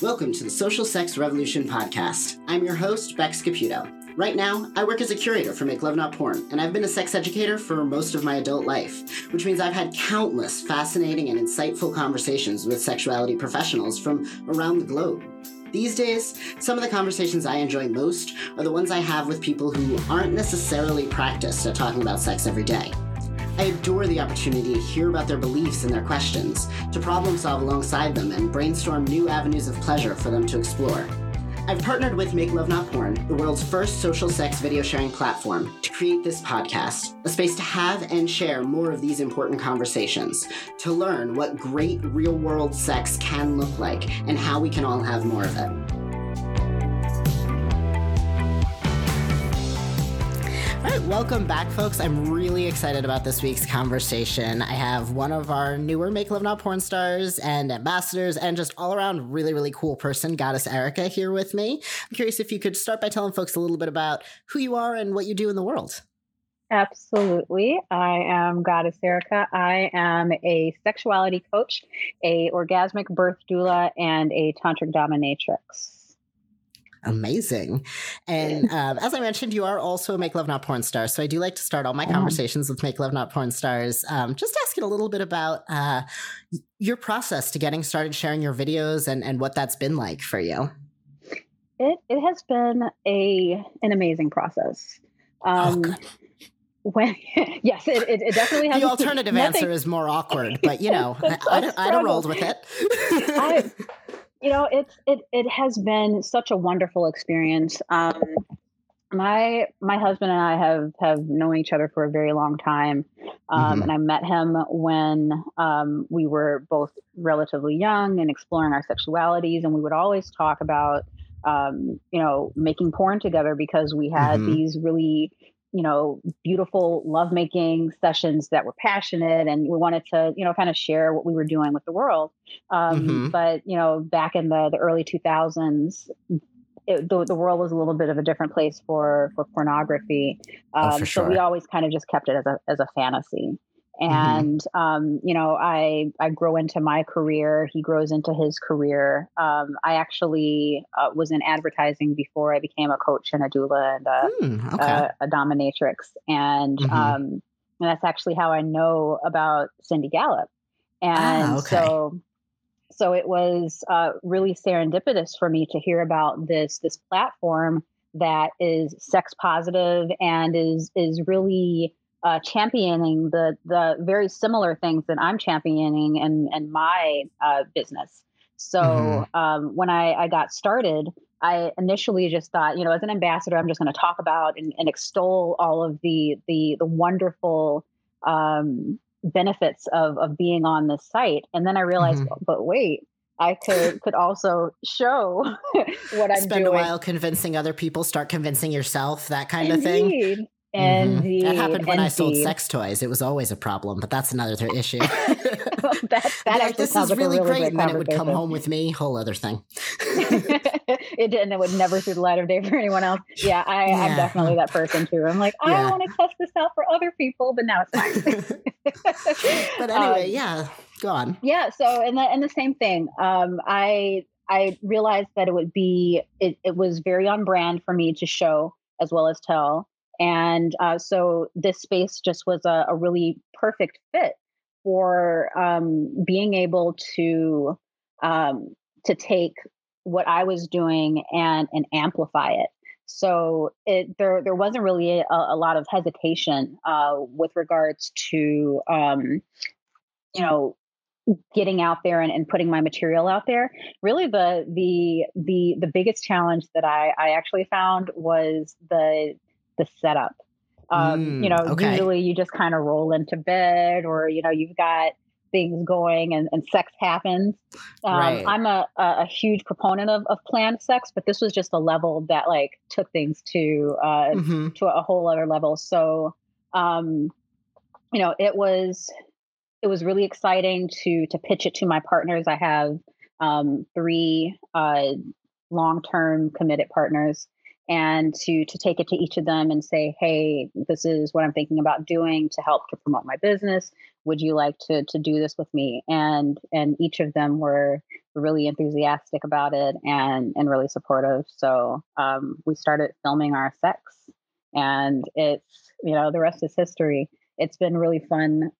Welcome to the Social Sex Revolution podcast. I'm your host, Bex Caputo. Right now, I work as a curator for Make Love Not Porn, and I've been a sex educator for most of my adult life, which means I've had countless fascinating and insightful conversations with sexuality professionals from around the globe. These days, some of the conversations I enjoy most are the ones I have with people who aren't necessarily practiced at talking about sex every day. I adore the opportunity to hear about their beliefs and their questions, to problem solve alongside them, and brainstorm new avenues of pleasure for them to explore. I've partnered with Make Love Not Porn, the world's first social sex video sharing platform, to create this podcast, a space to have and share more of these important conversations, to learn what great real world sex can look like and how we can all have more of it. Right, welcome back, folks. I'm really excited about this week's conversation. I have one of our newer Make Love Not porn stars and ambassadors, and just all around really, really cool person, Goddess Erica, here with me. I'm curious if you could start by telling folks a little bit about who you are and what you do in the world. Absolutely. I am Goddess Erica. I am a sexuality coach, a orgasmic birth doula, and a tantric dominatrix. Amazing. And um, as I mentioned, you are also a Make Love Not Porn star. So I do like to start all my conversations with Make Love Not Porn stars, um, just asking a little bit about uh, your process to getting started sharing your videos and, and what that's been like for you. It, it has been a an amazing process. Oh, um, oh, when yes, it, it, it, definitely has. The alternative nothing, answer is more awkward, but you know, I, I'd have rolled with it. I, you know it's it it has been such a wonderful experience um my my husband and i have have known each other for a very long time um, mm-hmm. and i met him when um, we were both relatively young and exploring our sexualities and we would always talk about um, you know making porn together because we had mm-hmm. these really you know, beautiful lovemaking sessions that were passionate and we wanted to, you know, kind of share what we were doing with the world. Um, mm-hmm. But, you know, back in the, the early 2000s, it, the, the world was a little bit of a different place for, for pornography. Um, oh, for sure. So we always kind of just kept it as a, as a fantasy. Mm-hmm. and mm-hmm. um, you know i i grow into my career he grows into his career um, i actually uh, was in advertising before i became a coach and a doula and a, mm, okay. a, a dominatrix and mm-hmm. um, and that's actually how i know about Cindy Gallop and ah, okay. so so it was uh, really serendipitous for me to hear about this this platform that is sex positive and is is really uh, championing the the very similar things that I'm championing in, in my uh, business. So mm-hmm. um, when I, I got started, I initially just thought, you know, as an ambassador, I'm just going to talk about and, and, extol all of the the the wonderful um, benefits of of being on this site, and then I realized, mm-hmm. but wait. I could could also show what I'm Spend doing. a while convincing other people, start convincing yourself, that kind Indeed. of thing. And mm-hmm. that happened when I sold sex toys. It was always a problem, but that's another th- issue. that, that like, this is really, really great, and then it would come home with me. Whole other thing. it didn't. it would never see the light of day for anyone else. Yeah, I, am definitely that person too. I'm like, I yeah. want to test this out for other people, but now it's fine. but anyway, um, yeah, go on. Yeah. So, and the and the same thing. Um, I I realized that it would be it, it was very on brand for me to show as well as tell and uh, so this space just was a, a really perfect fit for um, being able to um, to take what I was doing and and amplify it. So it there there wasn't really a, a lot of hesitation uh, with regards to um, you know getting out there and, and putting my material out there really the the the the biggest challenge that i i actually found was the the setup. Um, mm, you know, okay. usually you just kind of roll into bed or, you know, you've got things going and, and sex happens. Um, right. I'm a, a, huge proponent of, of planned sex, but this was just a level that like took things to, uh, mm-hmm. to a whole other level. So, um, you know, it was, it was really exciting to, to pitch it to my partners. I have, um, three, uh, long-term committed partners and to to take it to each of them and say hey this is what i'm thinking about doing to help to promote my business would you like to to do this with me and and each of them were really enthusiastic about it and and really supportive. So um, we started filming our sex, and it's you know the rest is history. It's been really fun.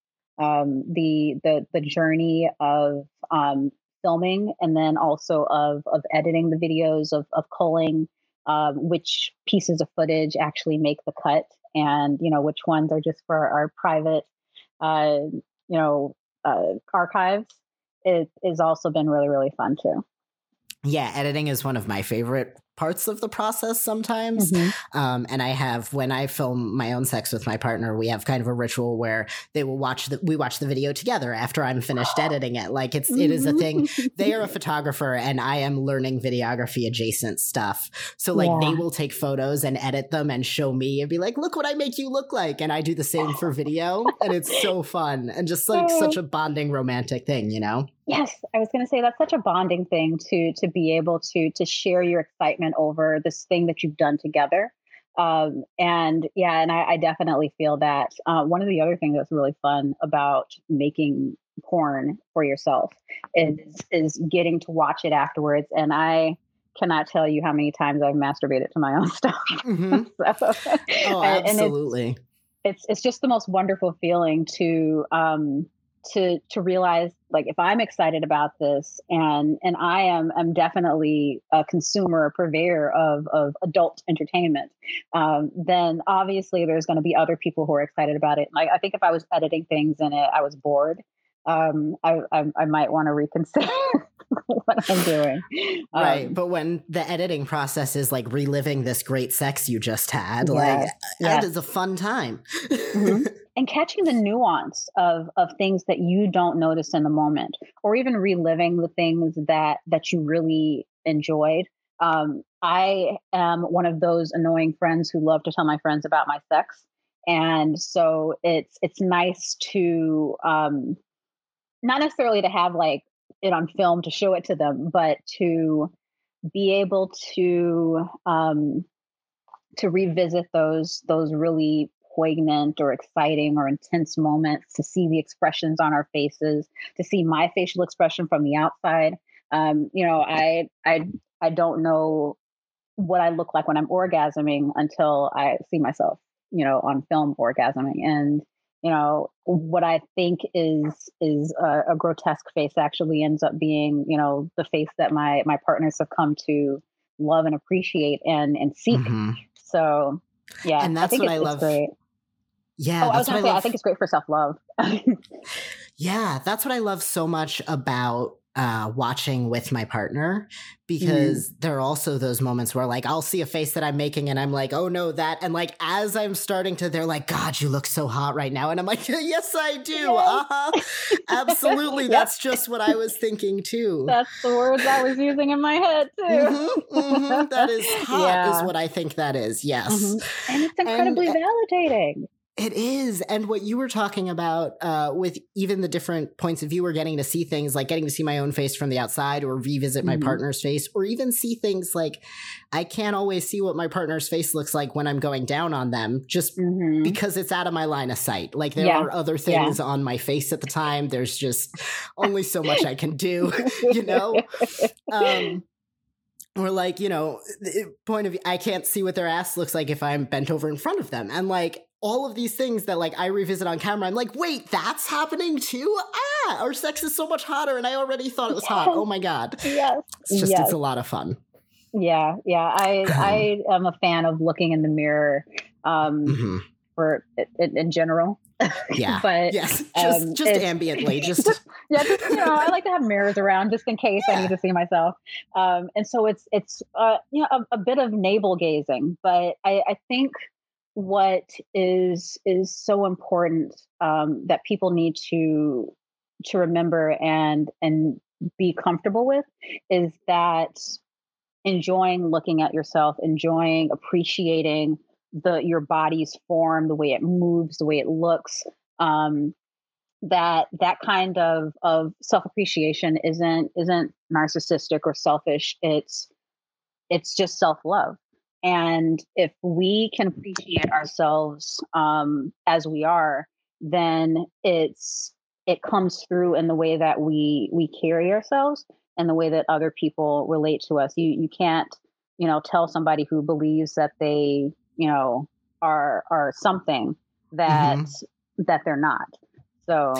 Um, the the the journey of um, filming and then also of of editing the videos of of culling um, which pieces of footage actually make the cut and you know which ones are just for our private uh, you know uh, archives it has also been really really fun too. Yeah editing is one of my favorite parts of the process sometimes. Mm-hmm. Um, and I have when I film my own sex with my partner, we have kind of a ritual where they will watch the we watch the video together after I'm finished editing it. Like it's it is a thing. They are a photographer and I am learning videography adjacent stuff. So like yeah. they will take photos and edit them and show me and be like, look what I make you look like. And I do the same for video. and it's so fun and just like such a bonding romantic thing, you know? Yes, I was going to say that's such a bonding thing to to be able to to share your excitement over this thing that you've done together. Um, and yeah, and I, I definitely feel that. Uh, one of the other things that's really fun about making porn for yourself is is getting to watch it afterwards. And I cannot tell you how many times I've masturbated to my own stuff. Mm-hmm. so, oh, absolutely. It's, it's, it's just the most wonderful feeling to um, to to realize like if i'm excited about this and and i am am definitely a consumer a purveyor of of adult entertainment um, then obviously there's going to be other people who are excited about it. Like i think if i was editing things in it i was bored. Um, I, I, I might want to reconsider what I'm doing. Right. Um, but when the editing process is like reliving this great sex you just had, like that is a fun time. mm-hmm. And catching the nuance of of things that you don't notice in the moment, or even reliving the things that that you really enjoyed. Um, I am one of those annoying friends who love to tell my friends about my sex, and so it's it's nice to um, not necessarily to have like it on film to show it to them, but to be able to um, to revisit those those really poignant or exciting or intense moments, to see the expressions on our faces, to see my facial expression from the outside. Um, you know, I I I don't know what I look like when I'm orgasming until I see myself, you know, on film orgasming. And you know what i think is is a, a, grotesque face actually ends up being you know the face that my my partners have come to love and appreciate and and seek mm-hmm. so yeah and that's I what i love great. yeah oh, i was gonna say I, I think it's great for self-love yeah that's what i love so much about uh, watching with my partner because mm. there are also those moments where like I'll see a face that I'm making and I'm like, oh no, that and like as I'm starting to, they're like, God, you look so hot right now, and I'm like, yes, I do, yes. uh-huh, absolutely, yep. that's just what I was thinking too. That's the words I was using in my head too. Mm-hmm, mm-hmm. That is hot, yeah. is what I think that is. Yes, mm-hmm. and it's incredibly and, validating. It is. And what you were talking about uh, with even the different points of view, or getting to see things like getting to see my own face from the outside or revisit my mm-hmm. partner's face, or even see things like I can't always see what my partner's face looks like when I'm going down on them just mm-hmm. because it's out of my line of sight. Like there yeah. are other things yeah. on my face at the time. There's just only so much I can do, you know? Um, or like you know point of view i can't see what their ass looks like if i'm bent over in front of them and like all of these things that like I revisit on camera. I'm like, wait, that's happening too? Ah, our sex is so much hotter and I already thought it was hot. Oh my god. Yes. It's just yes. it's a lot of fun. Yeah, yeah. I I am a fan of looking in the mirror um mm-hmm. for in, in general. Yeah. but yes, just um, just ambiently, just, just yeah, just, you know, I like to have mirrors around just in case yeah. I need to see myself. Um, and so it's it's uh, you know a, a bit of navel gazing, but I, I think what is is so important um, that people need to to remember and and be comfortable with is that enjoying looking at yourself enjoying appreciating the your body's form the way it moves the way it looks um, that that kind of of self appreciation isn't isn't narcissistic or selfish. It's it's just self love and if we can appreciate ourselves um, as we are, then it's it comes through in the way that we we carry ourselves, and the way that other people relate to us. You you can't, you know, tell somebody who believes that they, you know, are are something that mm-hmm. that they're not. So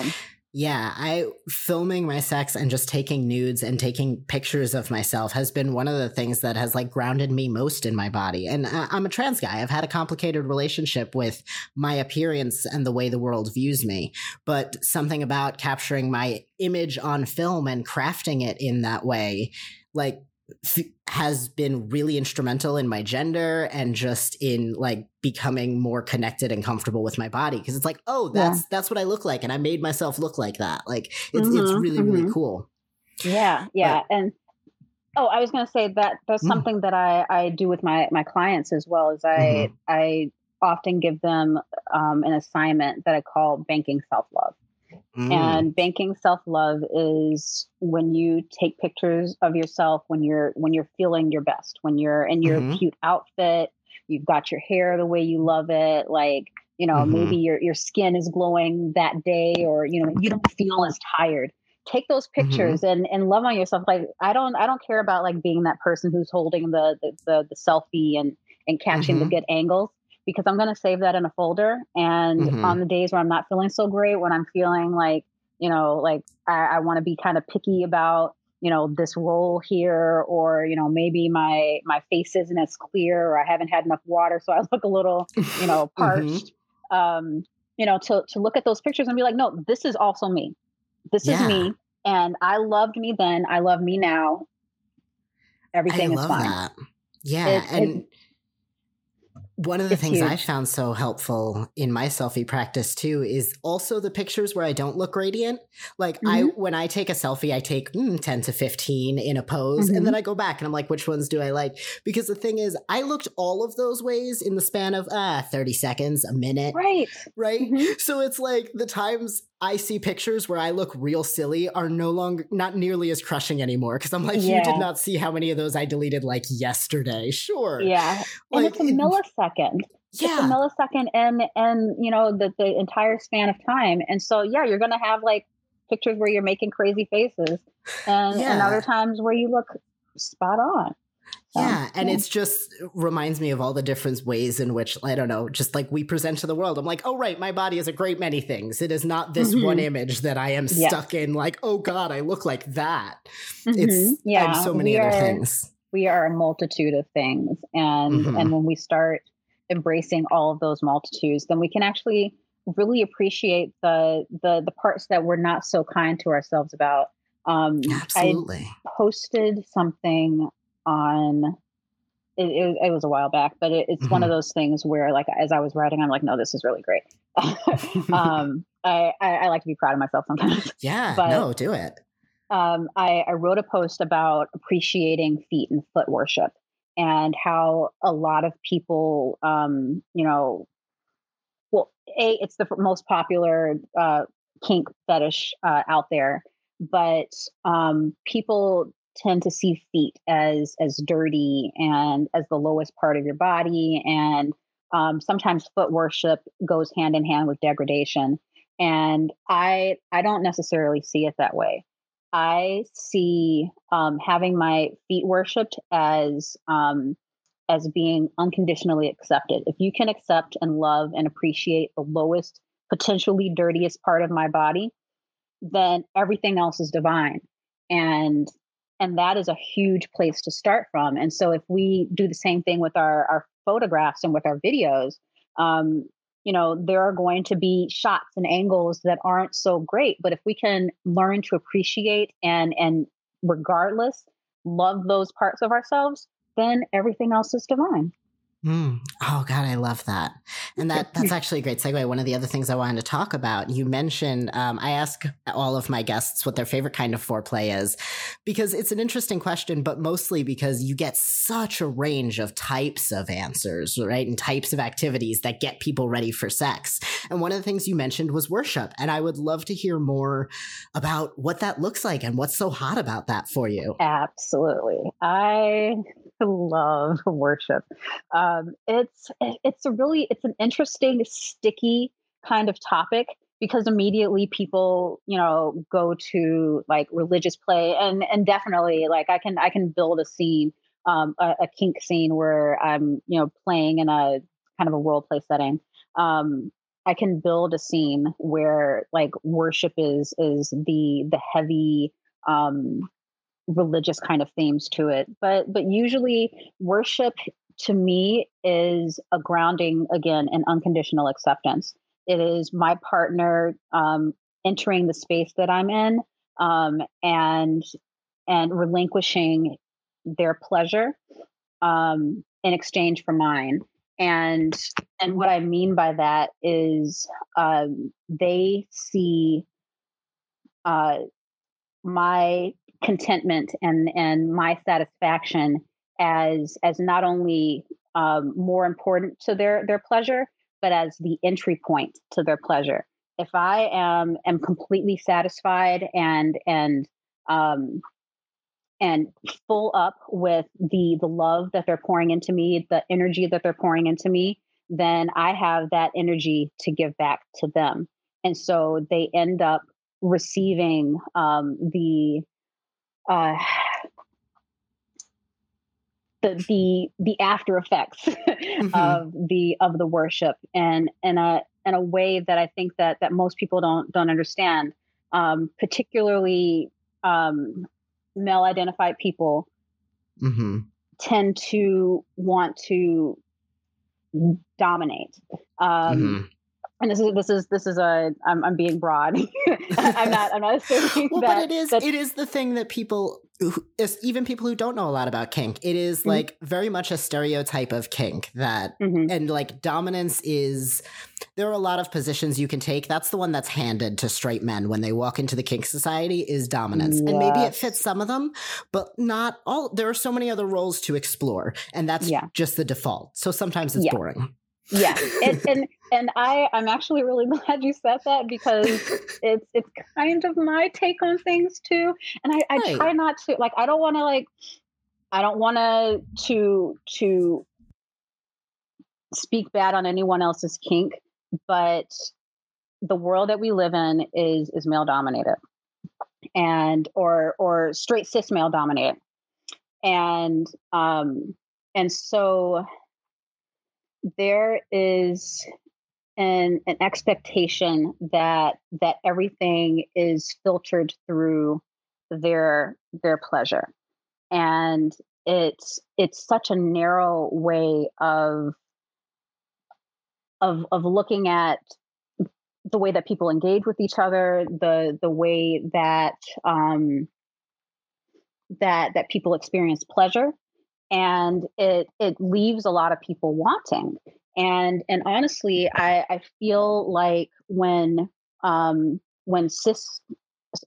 yeah, I filming my sex and just taking nudes and taking pictures of myself has been one of the things that has like grounded me most in my body. And I'm a trans guy. I've had a complicated relationship with my appearance and the way the world views me. But something about capturing my image on film and crafting it in that way, like has been really instrumental in my gender and just in like becoming more connected and comfortable with my body because it's like oh that's yeah. that's what i look like and i made myself look like that like it's mm-hmm, it's really mm-hmm. really cool yeah yeah but, and oh i was going to say that that's mm. something that i i do with my my clients as well as i mm-hmm. i often give them um, an assignment that i call banking self-love Mm. And banking self-love is when you take pictures of yourself when you're when you're feeling your best, when you're in your mm-hmm. cute outfit, you've got your hair the way you love it, like you know mm-hmm. maybe your your skin is glowing that day or you know you don't feel as tired take those mm-hmm. pictures mm-hmm. and and love on yourself like i don't i don't care about like being that person who's holding the the the, the selfie and and catching mm-hmm. the good angles because I'm going to save that in a folder. And mm-hmm. on the days where I'm not feeling so great, when I'm feeling like, you know, like I, I want to be kind of picky about, you know, this role here, or, you know, maybe my, my face isn't as clear or I haven't had enough water. So I look a little, you know, mm-hmm. parched. mm-hmm. Um, you know, to, to look at those pictures and be like, no, this is also me. This yeah. is me. And I loved me then. I love me now. Everything is fine. That. Yeah. And one of the it's things huge. I found so helpful in my selfie practice too is also the pictures where I don't look radiant. Like mm-hmm. I, when I take a selfie, I take mm, 10 to 15 in a pose mm-hmm. and then. I go back and I'm like, which ones do I like? Because the thing is, I looked all of those ways in the span of ah, 30 seconds, a minute. Right. Right. Mm-hmm. So it's like the times I see pictures where I look real silly are no longer not nearly as crushing anymore because I'm like, yeah. you did not see how many of those I deleted like yesterday. Sure. Yeah. Like, and it's a millisecond. Yeah. It's a millisecond and and you know the the entire span of time. And so yeah, you're gonna have like pictures where you're making crazy faces and, yeah. and other times where you look spot on. Yeah, and yeah. it's just it reminds me of all the different ways in which I don't know, just like we present to the world. I'm like, oh right, my body is a great many things. It is not this mm-hmm. one image that I am stuck in. Like, oh god, I look like that. Mm-hmm. It's yeah, so many other are, things. We are a multitude of things, and mm-hmm. and when we start embracing all of those multitudes, then we can actually really appreciate the the the parts that we're not so kind to ourselves about. Um, Absolutely. I posted something on it, it, it, was a while back, but it, it's mm-hmm. one of mm-hmm. those things where, like, as I was writing, I'm like, no, this is really great. um, I, I, I, like to be proud of myself sometimes. Yeah, but, no, do it. Um, I, I wrote a post about appreciating feet and foot worship and how a lot of people, um, you know, well, a it's the most popular uh, kink fetish uh, out there, but um, people tend to see feet as as dirty and as the lowest part of your body. And um, sometimes foot worship goes hand in hand with degradation. And i i don't necessarily see it that way. I see um, having my feet worshipped as um, as being unconditionally accepted. If you can accept and love and appreciate the lowest potentially dirtiest part of my body then everything else is divine. And and that is a huge place to start from. And so if we do the same thing with our our photographs and with our videos um, you know there are going to be shots and angles that aren't so great but if we can learn to appreciate and and regardless love those parts of ourselves then everything else is divine Mm. Oh God, I love that, and that that's actually a great segue. One of the other things I wanted to talk about, you mentioned, um, I ask all of my guests what their favorite kind of foreplay is, because it's an interesting question, but mostly because you get such a range of types of answers, right, and types of activities that get people ready for sex. And one of the things you mentioned was worship, and I would love to hear more about what that looks like and what's so hot about that for you. Absolutely, I love worship. Um, it's it's a really it's an interesting, sticky kind of topic because immediately people you know go to like religious play and and definitely like i can i can build a scene um a, a kink scene where i'm you know playing in a kind of a role play setting um i can build a scene where like worship is is the the heavy um religious kind of themes to it but but usually worship to me is a grounding again in unconditional acceptance. It is my partner um, entering the space that i'm in um, and and relinquishing their pleasure um, in exchange for mine. And and what i mean by that is um, they see uh, my contentment and and my satisfaction as as not only um, more important to their their pleasure, but as the entry point to their pleasure. If I am am completely satisfied and and um, and full up with the the love that they're pouring into me, the energy that they're pouring into me, then I have that energy to give back to them. And so they end up receiving um, the uh, the the the after effects mm-hmm. of the of the worship and in a in a way that I think that that most people don't don't understand, um, particularly um, male identified people mm-hmm. tend to want to dominate. Um, mm-hmm and this is this is this is a I'm, I'm being broad. I'm not I'm not assuming well, that, but it is it is the thing that people even people who don't know a lot about kink it is mm-hmm. like very much a stereotype of kink that mm-hmm. and like dominance is there are a lot of positions you can take that's the one that's handed to straight men when they walk into the kink society is dominance yes. and maybe it fits some of them but not all there are so many other roles to explore and that's yeah. just the default so sometimes it's yeah. boring yeah. And, and and i i'm actually really glad you said that because it's it's kind of my take on things too. And i, I right. try not to like i don't want to like i don't want to to to speak bad on anyone else's kink but the world that we live in is is male dominated and or or straight cis male dominated. And um and so there is an, an expectation that that everything is filtered through their their pleasure. And it's it's such a narrow way of of of looking at the way that people engage with each other the the way that um that that people experience pleasure and it it leaves a lot of people wanting and and honestly i i feel like when um when cis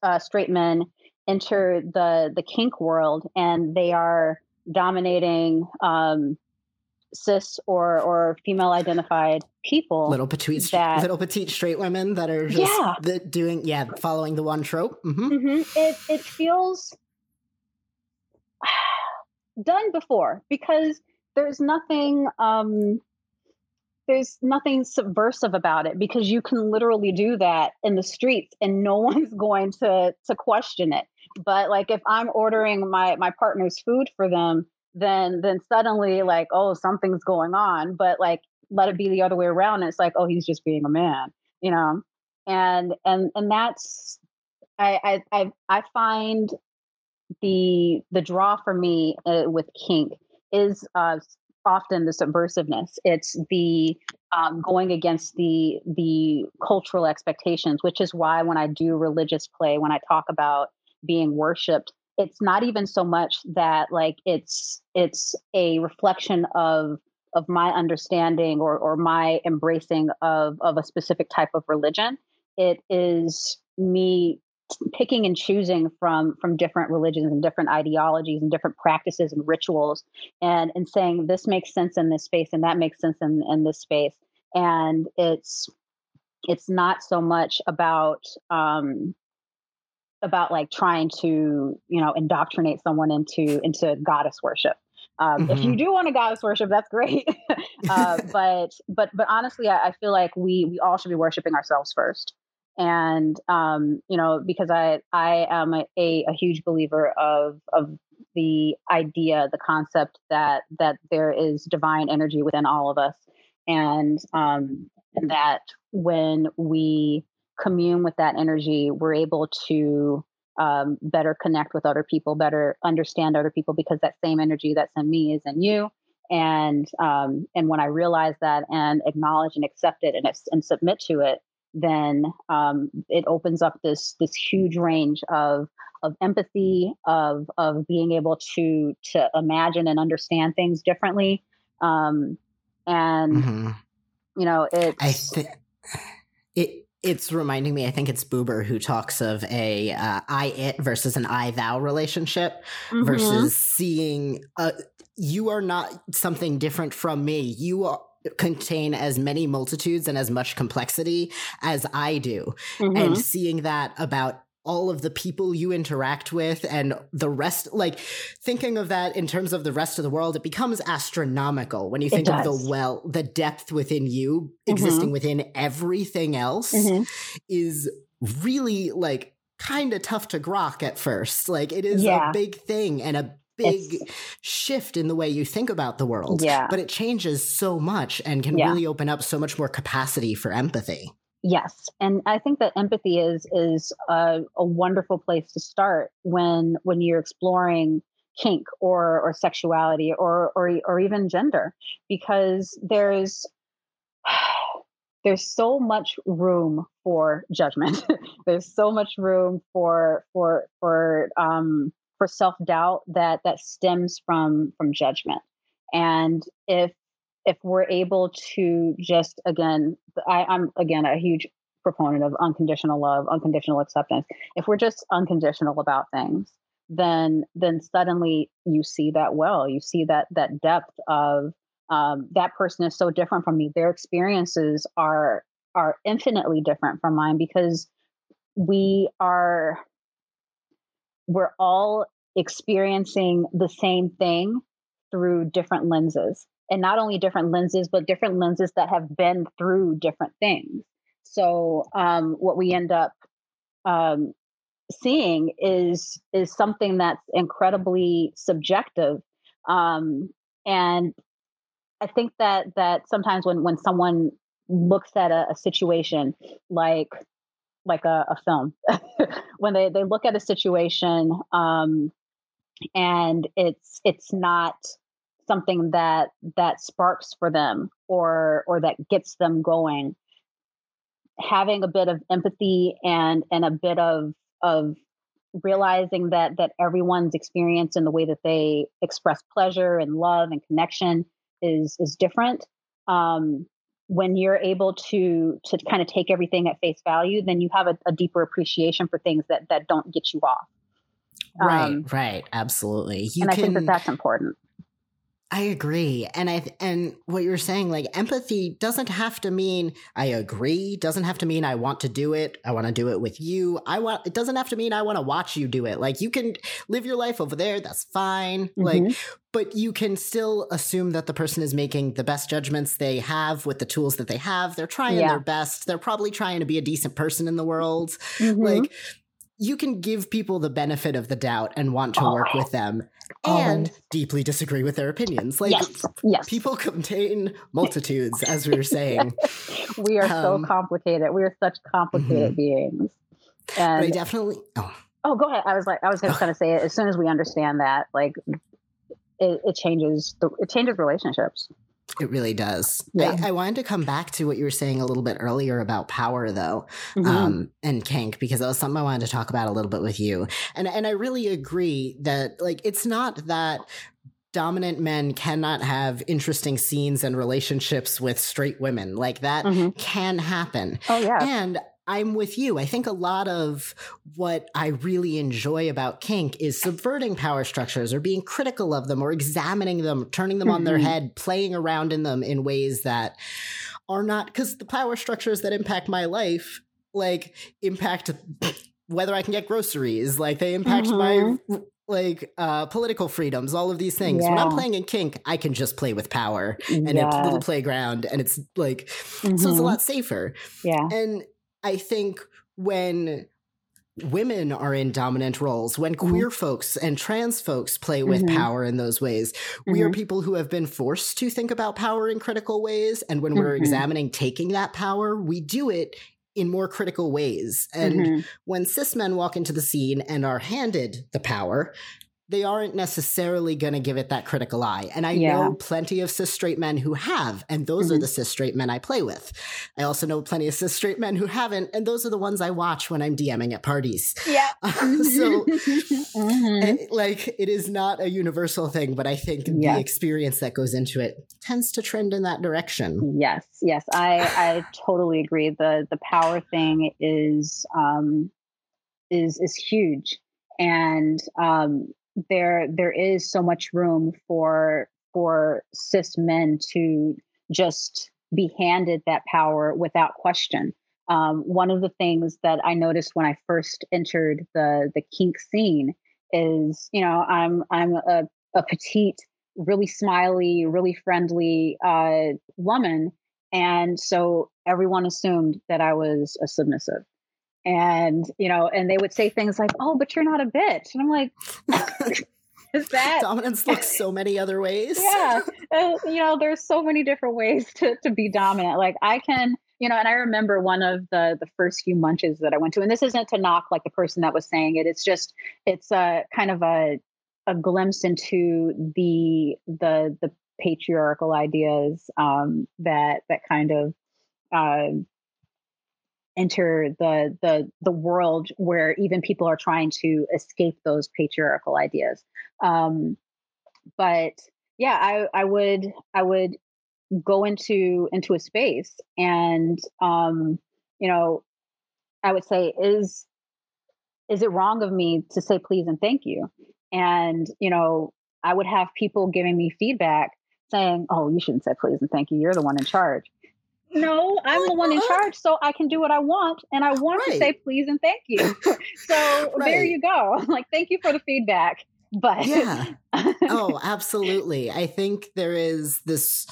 uh, straight men enter the the kink world and they are dominating um cis or or female identified people little petite that, little petite straight women that are just yeah. The, doing yeah following the one trope mm-hmm. Mm-hmm. it it feels done before because there's nothing um there's nothing subversive about it because you can literally do that in the streets and no one's going to to question it. But like if i'm ordering my my partner's food for them then then suddenly like oh something's going on but like let it be the other way around and it's like oh he's just being a man you know? And and and that's i i i, I find the the draw for me uh, with kink is uh, often the subversiveness. It's the um, going against the the cultural expectations, which is why when I do religious play, when I talk about being worshipped, it's not even so much that like it's it's a reflection of of my understanding or or my embracing of of a specific type of religion. It is me picking and choosing from from different religions and different ideologies and different practices and rituals and and saying this makes sense in this space and that makes sense in, in this space. And it's it's not so much about um about like trying to you know indoctrinate someone into into goddess worship. Um, mm-hmm. if you do want to goddess worship that's great. Uh, but but but honestly I, I feel like we we all should be worshiping ourselves first and um, you know because i i am a, a, huge believer of of the idea the concept that that there is divine energy within all of us. And um that when we commune with that energy we're able to um, better connect with other people better understand other people because that same energy that's in me is in you. And um, and when i realize that and acknowledge and accept it and, and submit to it then um, it opens up this this huge range of of empathy, of of being able to to imagine and understand things differently, um, and mm-hmm. you know, it's. I think it it's reminding me. I think it's Buber who talks of a uh, I it versus an I thou relationship mm-hmm. versus seeing. Uh, you are not something different from me. You are contain as many multitudes and as much complexity as I do. Mm-hmm. And seeing that about all of the people you interact with and the rest like thinking of that in terms of the rest of the world it becomes astronomical when you think of the well the depth within you mm-hmm. existing within everything else mm-hmm. is really like kind of tough to grok at first like it is yeah. a big thing and a big it's, shift in the way you think about the world yeah but it changes so much and can yeah. really open up so much more capacity for empathy Yes, and I think that empathy is is a, a, wonderful place to start when when you're exploring kink or or sexuality or or or even gender, because there's there's so much room for judgment. there's so much room for for for um for self doubt that that stems from from judgment, and if if we're able to just again I, i'm again a huge proponent of unconditional love unconditional acceptance. If we're just unconditional about things then then suddenly you see that well. You see that that depth of um, that person is so different from me. Their experiences are are infinitely different from mine because we are we're all experiencing the same thing through different lenses and not only different lenses, but different lenses that have been through different things. So um, what we end up um, seeing is is something that's incredibly subjective, um, and I think that that sometimes when when someone looks at a, a situation like like a, a film, when they they look at a situation um, and it's it's not something that that sparks for them or or that gets them going. Having a bit of empathy and and a bit of of realizing that that everyone's experience and the way that they express pleasure and love and connection is is different um, when you're able to to kind of take everything at face value then you have a, a deeper appreciation for things that that don't get you off. Right um, right. Absolutely. You and i think that that's important I agree. And I and what you're saying like empathy doesn't have to mean I agree, doesn't have to mean I want to do it. I want to do it with you. I want it doesn't have to mean I want to watch you do it. Like you can live your life over there, that's fine. Mm-hmm. Like but you can still assume that the person is making the best judgments they have with the tools that they have. They're trying yeah. their best. They're probably trying to be a decent person in the world. Mm-hmm. Like you can give people the benefit of the doubt and want to work with them and oh. deeply disagree with their opinions. Like yes. Yes. people contain multitudes, as we were saying. we are um, so complicated. We are such complicated mm-hmm. beings. And but I definitely oh. oh go ahead. I was like I was just gonna say it as soon as we understand that, like it, it changes the it changes relationships. It really does. Yeah. I, I, wanted to come back to what you were saying a little bit earlier about power, though, mm-hmm. um, and kink, because that was something I wanted to talk about a little bit with you. And and I really agree that like it's not that dominant men cannot have interesting scenes and relationships with straight women. Like that mm-hmm. can happen. Oh yeah. And I'm with you. I think a lot of what I really enjoy about kink is subverting power structures or being critical of them or examining them, turning them mm-hmm. on their mm-hmm. head, playing around in them in ways that are not because the power structures that impact my life like impact whether I can get groceries, like they impact mm-hmm. my like uh, political freedoms, all of these things. Yeah. When I'm playing in kink, I can just play with power and yes. a little playground, and it's like mm-hmm. so it's a mm-hmm. lot safer. Yeah, and I think when women are in dominant roles, when mm-hmm. queer folks and trans folks play with mm-hmm. power in those ways, mm-hmm. we are mm-hmm. people who have been forced to think about power in critical ways. And when we're mm-hmm. examining taking that power, we do it in more critical ways. And mm-hmm. when cis men walk into the scene and are handed the power, they aren't necessarily going to give it that critical eye. And I yeah. know plenty of cis straight men who have, and those mm-hmm. are the cis straight men I play with. I also know plenty of cis straight men who haven't, and those are the ones I watch when I'm DMing at parties. Yeah. so, mm-hmm. like, it is not a universal thing, but I think yes. the experience that goes into it tends to trend in that direction. Yes, yes, I I totally agree. the The power thing is um is is huge and um, there there is so much room for for cis men to just be handed that power without question. Um, one of the things that I noticed when I first entered the the kink scene is, you know, I'm I'm a, a petite, really smiley, really friendly uh, woman, and so everyone assumed that I was a submissive and you know and they would say things like oh but you're not a bitch. And i'm like is that dominance looks so many other ways. Yeah uh, you know there's so many different ways to, to be dominant. Like i can you know and i remember one of the the first few munches that i went to and this isn't to knock like the person that was saying it it's just it's a kind of a a glimpse into the the the patriarchal ideas um, that that kind of uh, enter the the the world where even people are trying to escape those patriarchal ideas. Um but yeah i i would i would go into into a space and um you know i would say is is it wrong of me to say please and thank you? And you know i would have people giving me feedback saying oh you shouldn't say please and thank you. You're the one in charge no, I'm the one in charge, so I can do what I want, and I want right. to say please and thank you. so right. there you go. Like, thank you for the feedback. But yeah, oh, absolutely. I think there is this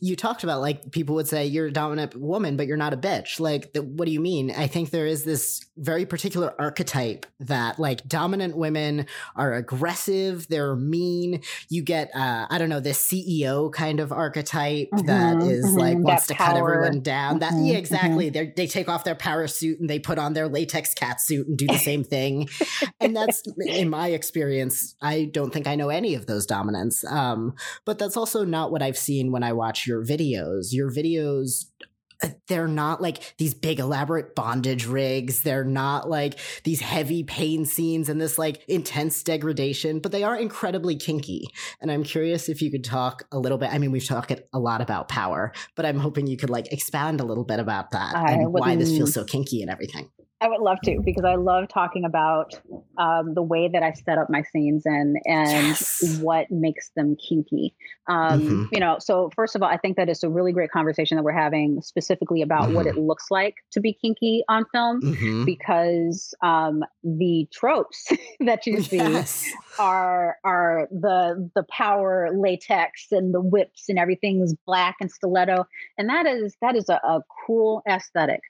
you talked about like people would say you're a dominant woman but you're not a bitch. Like the, what do you mean? I think there is this very particular archetype that like dominant women are aggressive they're mean. You get uh i don't know this ceo kind of archetype mm-hmm, that is mm-hmm, like wants to power. cut everyone down. Mm-hmm, that yeah exactly mm-hmm. they take off their power suit and they put on their latex cat suit and do the same thing. And that's in my experience i don't think i know any of those dominants um but that's also not what i've seen when i watch your videos. Your videos uh, they're not like these big elaborate bondage rigs. They're not like these heavy pain scenes and this like intense degradation, but they are incredibly kinky. And I'm curious if you could talk a little bit. I mean, we've talked a lot about power, but I'm hoping you could like expand a little bit about that I and why this feels so kinky and everything. I would love to because I love talking about um, the way that I set up my scenes and and yes. what makes them kinky. Um, mm-hmm. You know, so first of all, I think that it's a really great conversation that we're having specifically about mm-hmm. what it looks like to be kinky on film mm-hmm. because um, the tropes that you see yes. are are the the power latex and the whips and everything's black and stiletto, and that is that is a, a cool aesthetic.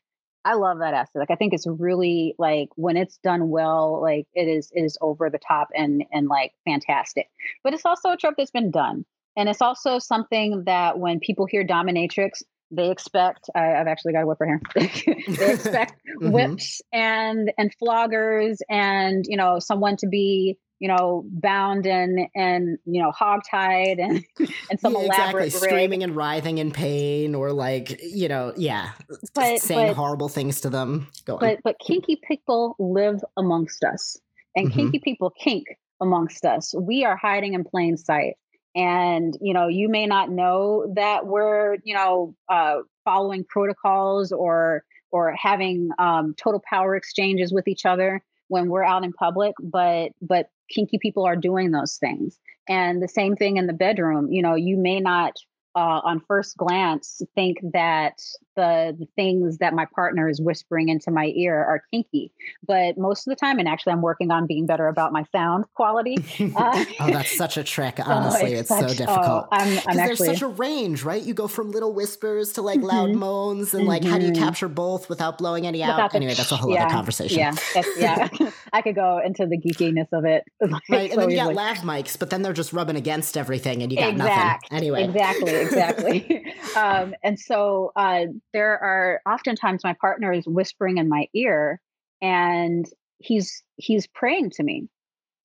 I love that aesthetic. I think it's really like when it's done well, like it is it is over the top and and like fantastic. But it's also a trope that's been done. And it's also something that when people hear dominatrix, they expect I, have actually got a whipper here. they expect mm-hmm. whips and and floggers and you know someone to be you know, bound and and you know, hogtied and and some yeah, elaborate exactly. screaming and writhing in pain, or like you know, yeah, but, saying but, horrible things to them. Go but on. but kinky people live amongst us, and mm-hmm. kinky people kink amongst us. We are hiding in plain sight, and you know, you may not know that we're you know uh, following protocols or or having um, total power exchanges with each other when we're out in public but but kinky people are doing those things. And the same thing in the bedroom. You know, you may not uh, on first glance think that the, the things that my partner is whispering into my ear are kinky. But most of the time, and actually, I'm working on being better about my sound quality. Uh, oh, that's such a trick. Oh, Honestly, oh, it's, it's such, so difficult. Oh, I'm, I'm actually, there's such a range, right? You go from little whispers to like loud mm-hmm. moans, and mm-hmm. like how do you mm-hmm. capture both without blowing any without out? The, anyway, that's a whole yeah, other conversation. Yeah, yeah. I could go into the geekiness of it. Like, right, and so then you got lav mics, but then they're just rubbing against everything, and you got exact, nothing. Anyway, exactly, exactly. um, and so uh, there are oftentimes my partner is whispering in my ear, and he's he's praying to me.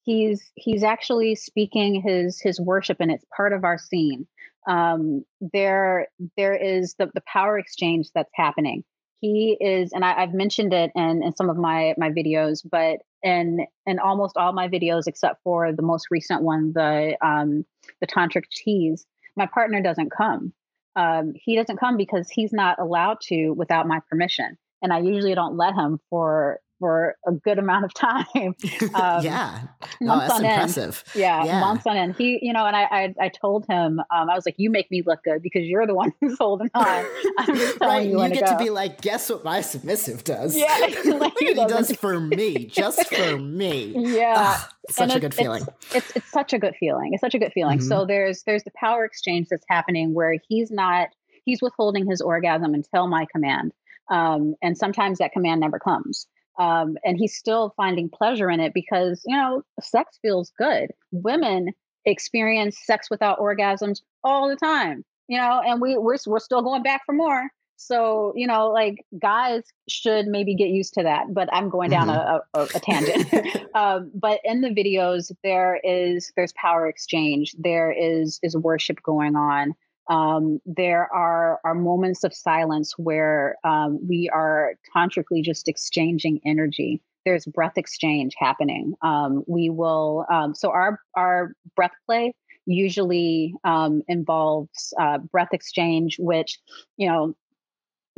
He's he's actually speaking his his worship, and it's part of our scene. Um, there there is the the power exchange that's happening he is and I, have mentioned it in, in some of my my videos but in in almost all my videos except for the most recent one the um the tantric tease my partner doesn't come um he doesn't come because he's not allowed to without my permission. And i usually don't let him for for a good amount of time. Um, yeah, no, that's impressive. End. Yeah, yeah, months on end. He, you know, and I, I, I told him, um, I was like, "You make me look good because you're the one who's holding on." I'm just telling right, you, you get to, to, be like, "Guess what my submissive does?" Yeah, like he, he does for me, just for me. Yeah, Ugh, such and a good feeling. It's, it's, it's such a good feeling. It's such a good feeling. Mm-hmm. So there's there's the power exchange that's happening where he's not he's withholding his orgasm until my command. Um, and sometimes that command never comes um, and he's still finding pleasure in it because you know sex feels good. Women experience sex without orgasms all the time you know and we we're, we're still going back for more. So you know like guys should maybe get used to that but i'm going down mm-hmm. a, a, a, tangent. Um, but in the videos there is there's power exchange. There is is worship going on um, there are, are moments of silence where um, we are tantrically just exchanging energy. There's breath exchange happening. Um, we will, um, so our, our breath play usually um, involves uh, breath exchange, which, you know,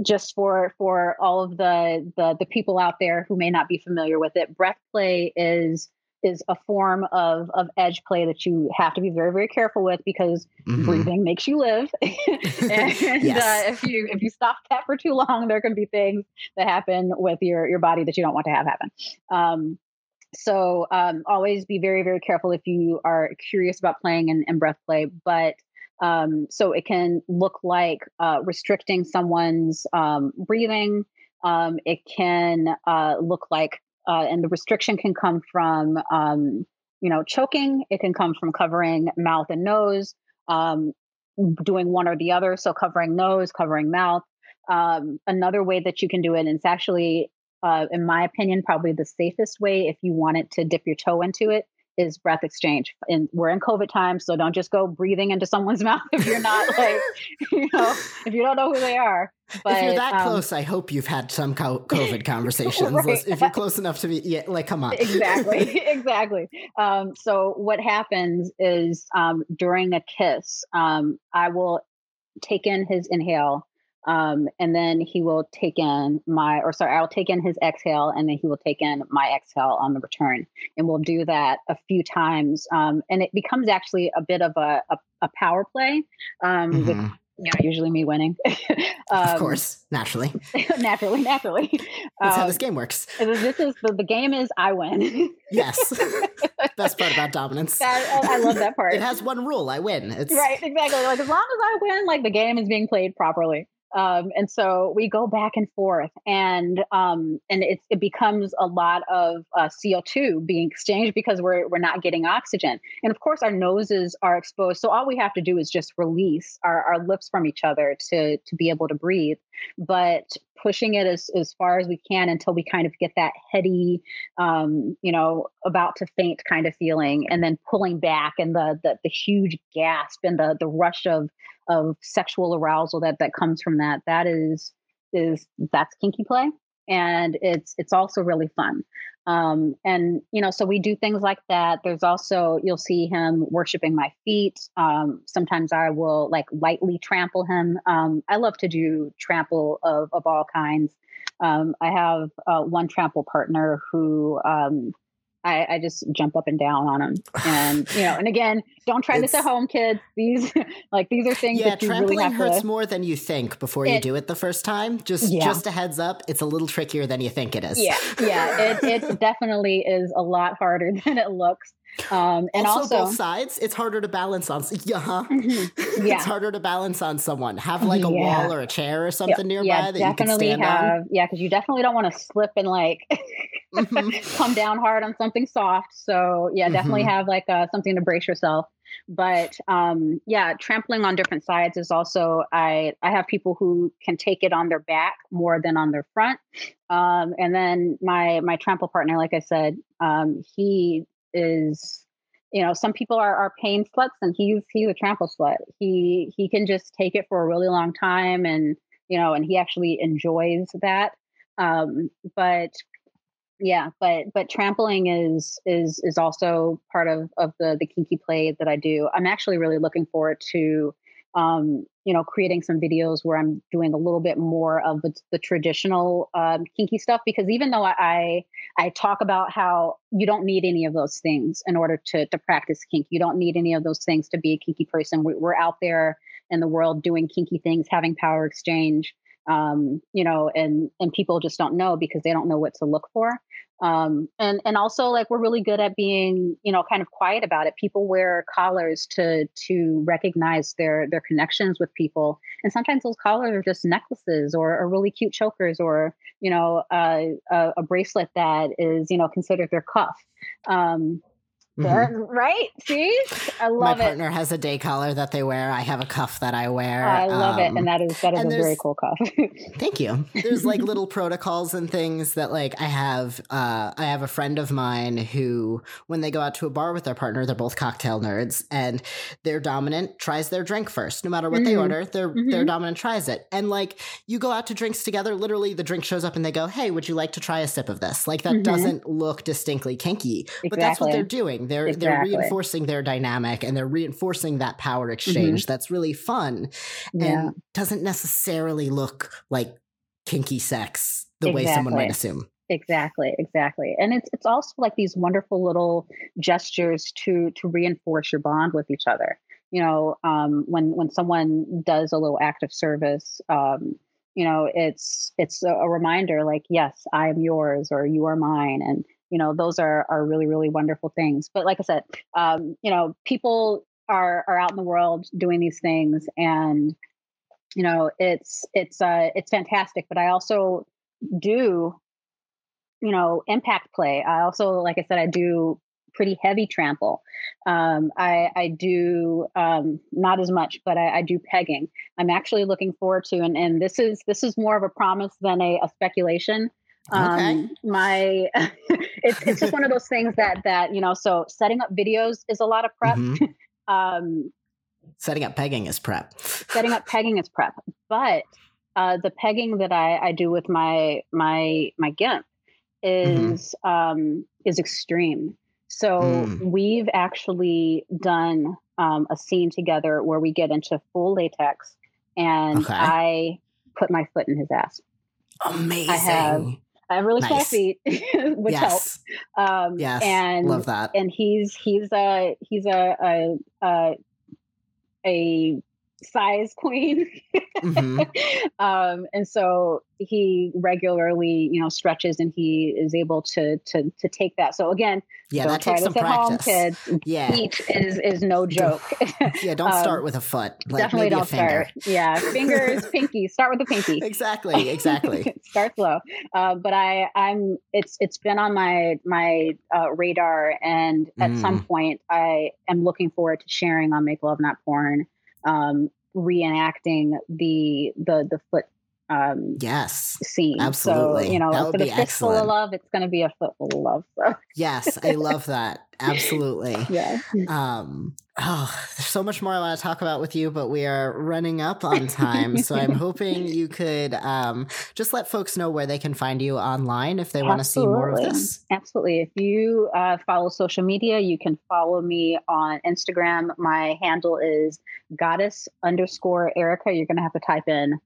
just for for all of the, the the people out there who may not be familiar with it breath play is is a form of of edge play that you have to be very very careful with because mm-hmm. breathing makes you live and yes. uh, if you if you stop that for too long there can be things that happen with your your body that you don't want to have happen um, so um, always be very very careful if you are curious about playing and, in breath play but um, so it can look like uh, restricting someone's um, breathing um, it can uh, look like uh, and the restriction can come from, um, you know, choking. It can come from covering mouth and nose, um, doing one or the other. So covering nose, covering mouth. Um, another way that you can do it, and it's actually, uh, in my opinion, probably the safest way if you wanted to dip your toe into it, is breath exchange. And we're in COVID times, so don't just go breathing into someone's mouth if you're not like, you know, if you don't know who they are. But, if you're that um, close, I hope you've had some COVID conversations. right. If you're close enough to be, yeah, like, come on. exactly, exactly. Um, so what happens is um, during a kiss, um, I will take in his inhale um, and then he will take in my, or sorry, I'll take in his exhale, and then he will take in my exhale on the return. And we'll do that a few times. Um, and it becomes actually a bit of a, a, a power play um, mm-hmm. with you know, usually me winning. um, of course, naturally. naturally, naturally. That's um, how this game works. This is the, the game is I win. yes. Best part about dominance. That, I love that part. It has one rule: I win. It's right, exactly. Like as long as I win, like the game is being played properly. Um, and so we go back and forth, and um, and it, it becomes a lot of uh, CO two being exchanged because we're we're not getting oxygen, and of course our noses are exposed. So all we have to do is just release our, our lips from each other to to be able to breathe. But pushing it as, as far as we can until we kind of get that heady, um, you know, about to faint kind of feeling, and then pulling back and the the, the huge gasp and the the rush of of sexual arousal that that comes from that that is is that's kinky play and it's it's also really fun. Um, and you know so we do things like that. There's also you'll see him worshiping my feet. Um, sometimes i will like lightly trample him. Um, i love to do trample of, of all kinds. Um, i have uh, one trample partner who um, I, I just jump up and down on them. And you know, and again, don't try this at home, kids. These like these are things yeah, that you trampling really have hurts to. more than you think before you do it the first time. Just Yeah. just a heads up, it's a little trickier than you think it is. Yeah, yeah, it, it definitely is a lot harder than it looks. Um, and also, also, both sides, it's harder to balance on. Yeah, huh? Mhm. yeah, it's harder to balance on someone. Have like a Yeah. wall or a chair or something nearby yeah, that you can definitely stand have. Yeah, because you definitely don't want to slip and like Mhm. come down hard on something soft. So yeah, definitely Mhm. have like uh, something to brace yourself. But um, yeah, trampling on different sides is also I I have people who can take it on their back more than on their front. Um, and then my my trample partner, like I said, um, he is you know some people are, are pain sluts and he's he's a trample slut he he can just take it for a really long time and you know and he actually enjoys that um but yeah but but trampling is is is also part of of the the kinky play that i do. I'm actually really looking forward to um you know creating some videos where i'm doing a little bit more of the, the traditional um, kinky stuff because even though i i talk about how you don't need any of those things in order to to practice kink you don't need any of those things to be a kinky person. We, we're out there in the world doing kinky things having power exchange um, you know, and and people just don't know because they don't know what to look for. Um, and and also like we're really good at being, you know, kind of quiet about it. People wear collars to to recognize their their connections with people, and sometimes those collars are just necklaces or, or really cute chokers or you know uh, a, a bracelet that is you know considered their cuff. Um, Mhm. right? See, I love it. My partner has a day collar that they wear. I have a cuff that I wear. I love it, Um, and that is that is a very cool cuff. Thank you. There's like little protocols and things that like I have uh I have a friend of mine who when they go out to a bar with their partner, they're both cocktail nerds and their dominant tries their drink first. No matter what they Mhm. order, their their Mhm. dominant tries it. And like you go out to drinks together, literally the drink shows up and they go, "Hey, would you like to try a sip of this?" Like that Mhm. doesn't look distinctly kinky, but that's what they're doing. They're they're reinforcing their dynamic and they're reinforcing that power exchange. That's really fun Mm-hmm. yeah. and doesn't necessarily look like kinky sex the way someone might assume. Exactly, exactly. And it's it's also like these wonderful little gestures to to reinforce your bond with each other. You know, um, when when someone does a little act of service, um, you know, it's it's a, a reminder like, yes, I am yours or you are mine. And, you know, those are are really, really wonderful things. But like I said, um, you know, people are are out in the world doing these things and you know, it's it's uh it's fantastic. But I also do you know impact play i also like i said i do pretty heavy trample um, I, I do um, not as much but I, I do pegging i'm actually looking forward to and, and this is this is more of a promise than a, a speculation um, Okay. my it's, it's just one of those things that that you know so setting up videos is a lot of prep Mhm. um, Setting up pegging is prep. setting up pegging is prep but uh, the pegging that I, I do with my my my gimp Mm-hmm. is um, is extreme. So Mm. we've actually done um, a scene together where we get into full latex, and Okay. I put my foot in his ass. Amazing. I have really small feet, which helps. yes. Um, Yes. and Love that. and he's he's a he's a a a, a size queen. Mhm. um, and so he regularly, you know, stretches and he is able to to to take that. So again, Yeah, that takes some home, practice. kids. Yeah. Feet is is no joke. Yeah, don't Um, start with a foot. Like Definitely don't finger. start. Yeah, fingers, pinky. Start with the pinky. Exactly, exactly. start slow uh, but i i'm it's it's been on my my uh, radar and at Mm. some point i am looking forward to sharing on make love not porn um reenacting the the the foot um yes. scene Absolutely. so you know That would of be fistful of excellent. love it's going to be a footful of love so Yes, I love that. Absolutely. yeah Um, oh, there's so much more I want to talk about with you, but we are running up on time. so I'm hoping you could um, just let folks know where they can find you online if they want to see more of this. Absolutely. If you uh, follow social media, you can follow me on Instagram. My handle is goddess underscore Erica. You're going to have to type in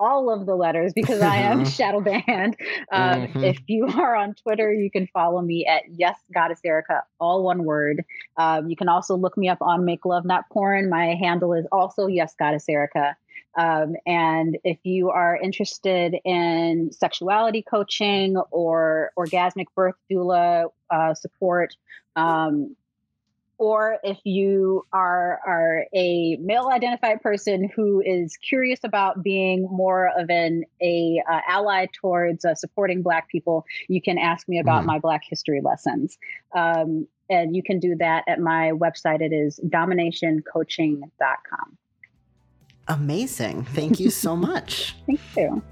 all of the letters because I am shadow banned. Um, mm-hmm. If you are on Twitter, you can follow me at Yes Goddess Erica, all one word. Um, you can also look me up on Make Love Not Porn. My handle is also Yes Goddess Erica. Um, and if you are interested in sexuality coaching or orgasmic birth doula uh, support, um, or if you are are a male identified person who is curious about being more of an a uh, ally towards uh, supporting black people you can ask me about mm. my black history lessons. Um, and you can do that at my website. It is dominationcoaching.com amazing. Thank you so much. Thank you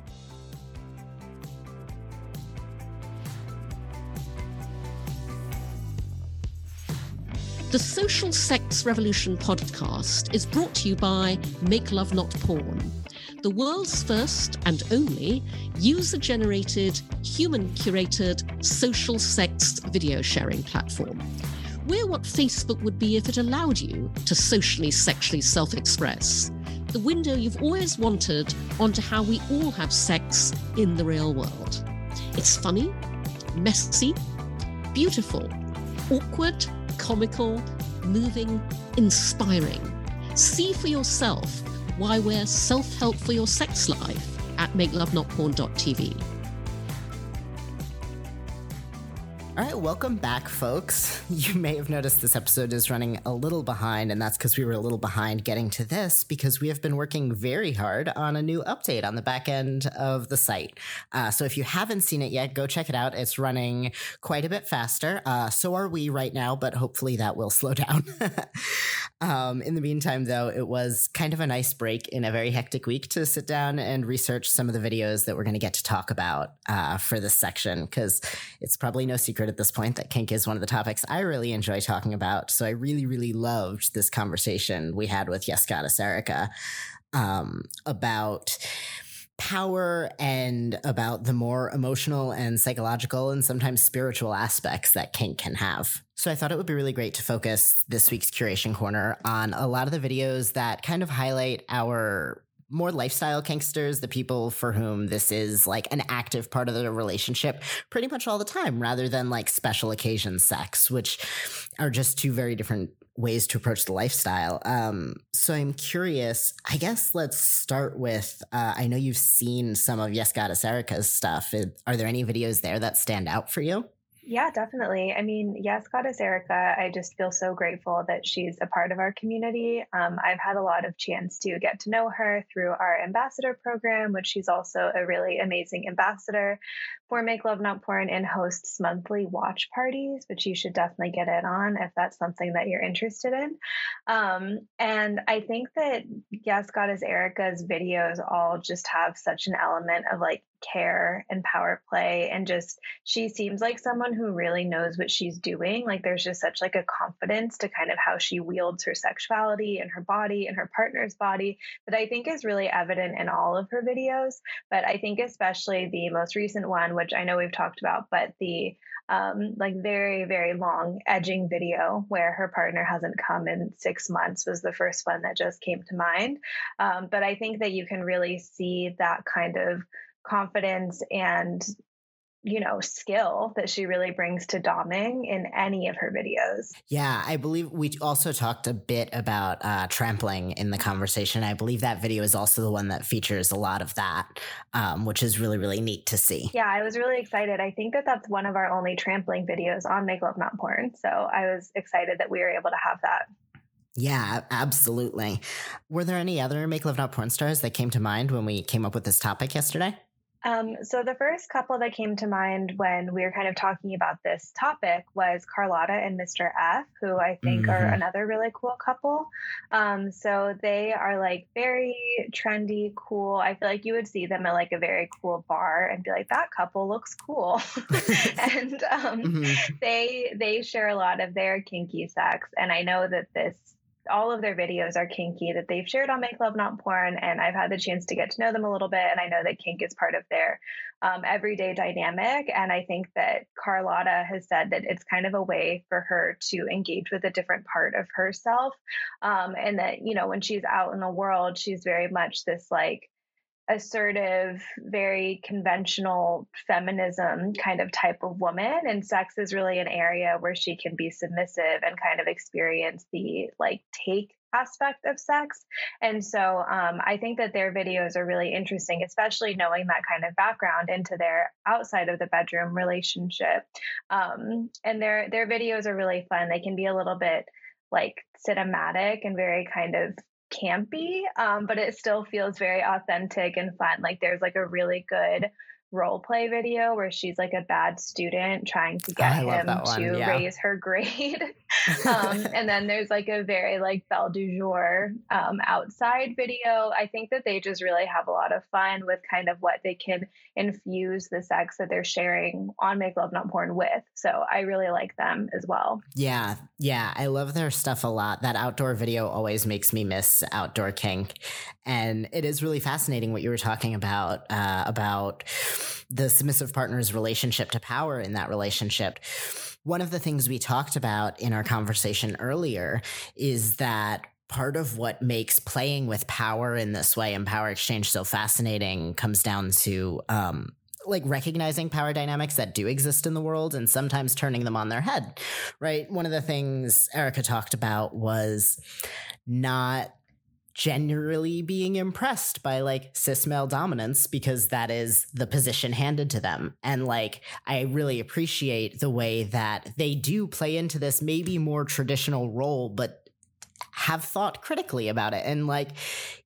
The Social Sex Revolution podcast is brought to you by Make Love Not Porn, the world's first and only user generated, human curated social sex video sharing platform. We're what Facebook would be if it allowed you to socially, sexually self express. The window you've always wanted onto how we all have sex in the real world. It's funny, messy, beautiful, awkward, comical, moving, inspiring. See for yourself why we're self help for your sex life at makelovenotporn.tv. All right, welcome back, folks. You may have noticed this episode is running a little behind, and that's because we were a little behind getting to this because we have been working very hard on a new update on the back end of the site. Uh, so if you haven't seen it yet, go check it out. It's running quite a bit faster. Uh, so are we right now, but hopefully that will slow down. Um, in the meantime, though, it was kind of a nice break in a very hectic week to sit down and research some of the videos that we're going to get to talk about uh, for this section because it's probably no secret at this point that kink is one of the topics I really enjoy talking about. So I really, really loved this conversation we had with Yes Goddess Erica um, about power and about the more emotional and psychological and sometimes spiritual aspects that kink can have. So I thought it would be really great to focus this week's curation corner on a lot of the videos that kind of highlight our more lifestyle kinksters, the people for whom this is like an active part of their relationship pretty much all the time, rather than like special occasion sex, which are just two very different ways to approach the lifestyle. Um, so I'm curious, I guess let's start with uh, I know you've seen some of Yes Goddess Erica's stuff. Are there any videos there that stand out for you? Yeah, definitely. I mean, yes, Goddess Erica, I just feel so grateful that she's a part of our community. Um, I've had a lot of chance to get to know her through our ambassador program, which she's also a really amazing ambassador for Make Love Not Porn and hosts monthly watch parties, which you should definitely get in on if that's something that you're interested in. Um, and I think that Yes, Goddess Erica's videos all just have such an element of like care and power play and just she seems like someone who really knows what she's doing. Like there's just such like a confidence to kind of how she wields her sexuality and her body and her partner's body that i think is really evident in all of her videos. But i think especially the most recent one which i know we've talked about but the um, like very very long edging video where her partner hasn't come in six months was the first one that just came to mind. Um, but i think that you can really see that kind of confidence and you know skill that she really brings to doming in any of her videos. Yeah i believe we also talked a bit about uh, trampling in the conversation. I believe that video is also the one that features a lot of that um, which is really really neat to see. Yeah i was really excited. I think that that's one of our only trampling videos on make love not porn so i was excited that we were able to have that. Yeah, absolutely. Were there any other Make Love Not Porn stars that came to mind when we came up with this topic yesterday? Um, so the first couple that came to mind when we were kind of talking about this topic was Carlotta and Mr. F, who I think mm-hmm. are another really cool couple. Um, so they are like very trendy, cool. I feel like you would see them at like a very cool bar and be like, that couple looks cool. and um, mm-hmm. they they share a lot of their kinky sex, and I know that this all of their videos are kinky that they've shared on Make Love Not Porn, and I've had the chance to get to know them a little bit, and I know that kink is part of their um, everyday dynamic. And I think that Carlotta has said that it's kind of a way for her to engage with a different part of herself, um, and that you know when she's out in the world, she's very much this like assertive, very conventional feminism kind of type of woman. And sex is really an area where she can be submissive and kind of experience the like take aspect of sex. And so um, I think that their videos are really interesting, especially knowing that kind of background into their outside of the bedroom relationship. Um, and their their videos are really fun. They can be a little bit like cinematic and very kind of campy, um, but it still feels very authentic and fun. Like there's like a really good role play video where she's like a bad student trying to get him to yeah. raise her grade. um, and then there's like a very like belle du jour um, outside video. I think that they just really have a lot of fun with kind of what they can infuse the sex that they're sharing on Make Love Not Porn with. So I really like them as well. Yeah. Yeah. I love their stuff a lot. That outdoor video always makes me miss outdoor kink. And it is really fascinating what you were talking about, uh, about the submissive partner's relationship to power in that relationship. One of the things we talked about in our conversation earlier is that part of what makes playing with power in this way and power exchange so fascinating comes down to um, like recognizing power dynamics that do exist in the world and sometimes turning them on their head, right? One of the things Erica talked about was not generally being impressed by like cis male dominance because that is the position handed to them. And like, I really appreciate the way that they do play into this maybe more traditional role, but have thought critically about it. And like,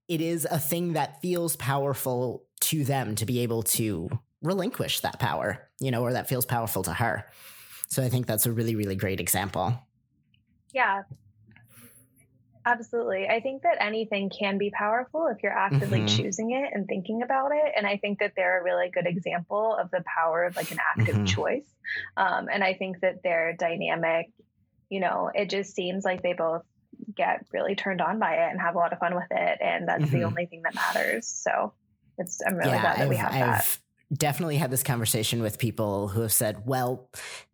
it is a thing that feels powerful to them to be able to relinquish that power, you know, or that feels powerful to her. So I think that's a really, really great example. Yeah, Absolutely. I think that anything can be powerful if you're actively mm-hmm. choosing it and thinking about it. And I think that they're a really good example of the power of like an active mm-hmm. choice. Um, and I think that their dynamic, you know, it just seems like they both get really turned on by it and have a lot of fun with it. And that's mm-hmm. the only thing that matters. So it's, I'm really yeah, glad that I've, we have I've, that definitely had this conversation with people who have said, well,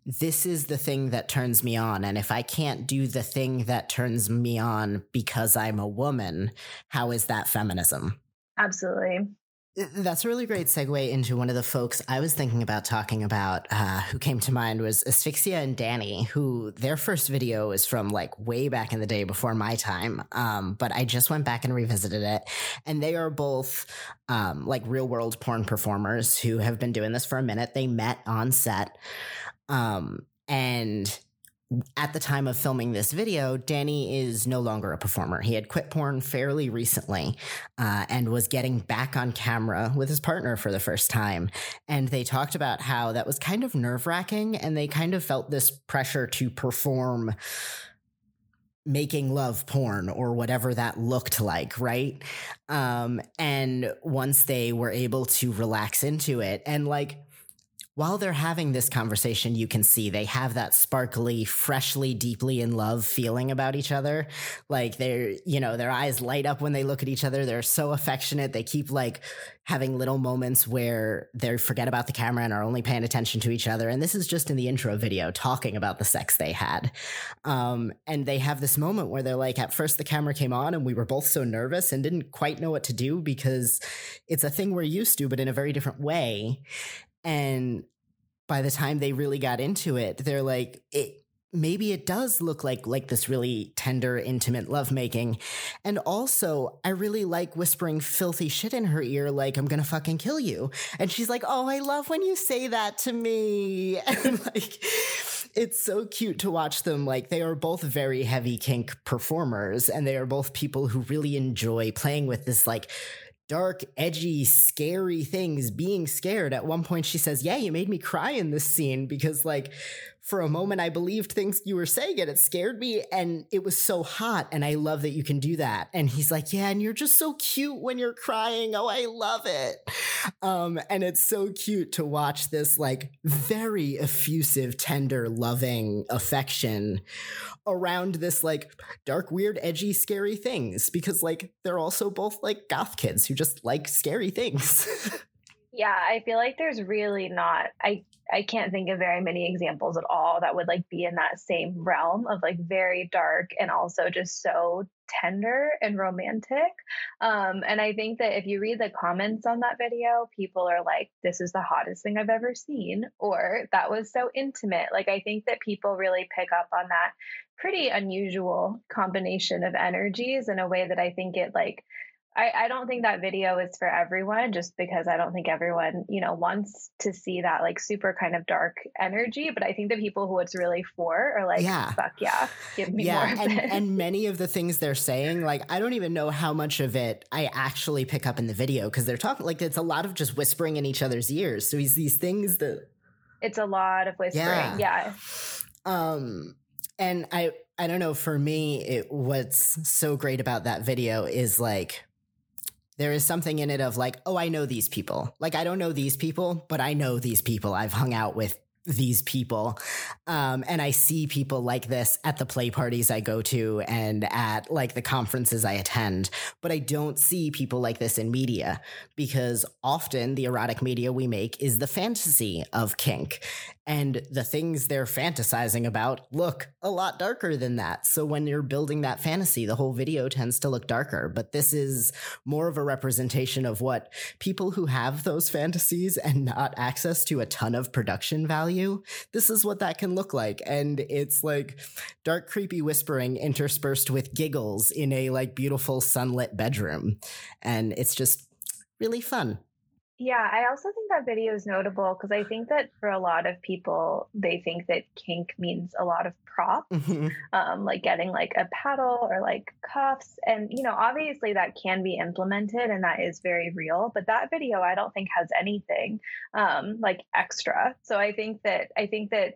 this is the thing that turns me on. And if I can't do the thing that turns me on because I'm a woman, how is that feminism? Absolutely. That's a really great segue into one of the folks I was thinking about talking about uh, who came to mind was Asphyxia and Danny, who their first video is from like way back in the day before my time. Um, but I just went back and revisited it. And they are both um, like real world porn performers who have been doing this for a minute. They met on set. Um, and at the time of filming this video, Danny is no longer a performer. He had quit porn fairly recently uh, and was getting back on camera with his partner for the first time. And they talked about how that was kind of nerve wracking and they kind of felt this pressure to perform making love porn or whatever that looked like, right? Um, and once they were able to relax into it and like, while they're having this conversation, you can see they have that sparkly, freshly, deeply in love feeling about each other. Like they're, you know, their eyes light up when they look at each other. They're so affectionate. They keep like having little moments where they forget about the camera and are only paying attention to each other. And this is just in the intro video talking about the sex they had. Um, and they have this moment where they're like, at first the camera came on and we were both so nervous and didn't quite know what to do because it's a thing we're used to, but in a very different way. And by the time they really got into it, they're like, it, maybe it does look like like this really tender intimate lovemaking. And also i really like whispering filthy shit in her ear like i'm gonna fucking kill you. And she's like oh i love when you say that to me. And like it's so cute to watch them like they are both very heavy kink performers and they are both people who really enjoy playing with this like dark, edgy, scary things, being scared. At one point, she says, Yeah, you made me cry in this scene because, like, for a moment I believed things you were saying and it scared me and it was so hot and I love that you can do that. And he's like, "Yeah, and you're just so cute when you're crying. Oh, I love it." Um and it's so cute to watch this like very effusive, tender, loving affection around this like dark, weird, edgy, scary things because like they're also both like goth kids who just like scary things. Yeah, I feel like there's really not I I can't think of very many examples at all that would like be in that same realm of like very dark and also just so tender and romantic. Um, and I think that if you read the comments on that video, people are like, this is the hottest thing I've ever seen, or that was so intimate. Like, I think that people really pick up on that pretty unusual combination of energies in a way that I think it like I, I don't think that video is for everyone just because I don't think everyone, you know, wants to see that like super kind of dark energy. But I think the people who it's really for are like, yeah. fuck yeah, give me yeah, more. and, and many of the things they're saying, like, I don't even know how much of it I actually pick up in the video because they're talking like it's a lot of just whispering in each other's ears. So he's these things that it's a lot of whispering. Yeah. yeah. Um, and I, I don't know, for me, it, what's so great about that video is like, there is something in it of like, oh, I know these people. Like, I don't know these people, but I know these people. I've hung out with these people. Um, and I see people like this at the play parties I go to and at like the conferences I attend. But I don't see people like this in media because often the erotic media we make is the fantasy of kink and the things they're fantasizing about look a lot darker than that. So when you're building that fantasy, the whole video tends to look darker. But this is more of a representation of what people who have those fantasies and not access to a ton of production value, this is what that can look like. And it's like dark, creepy whispering interspersed with giggles in a like beautiful sunlit bedroom. And it's just really fun. Yeah, I also think that video is notable because I think that for a lot of people, they think that kink means a lot of props, mm-hmm. um, like getting like a paddle or like cuffs. And, you know, obviously that can be implemented and that is very real. But that video, I don't think has anything um, like extra. So I think that, I think that,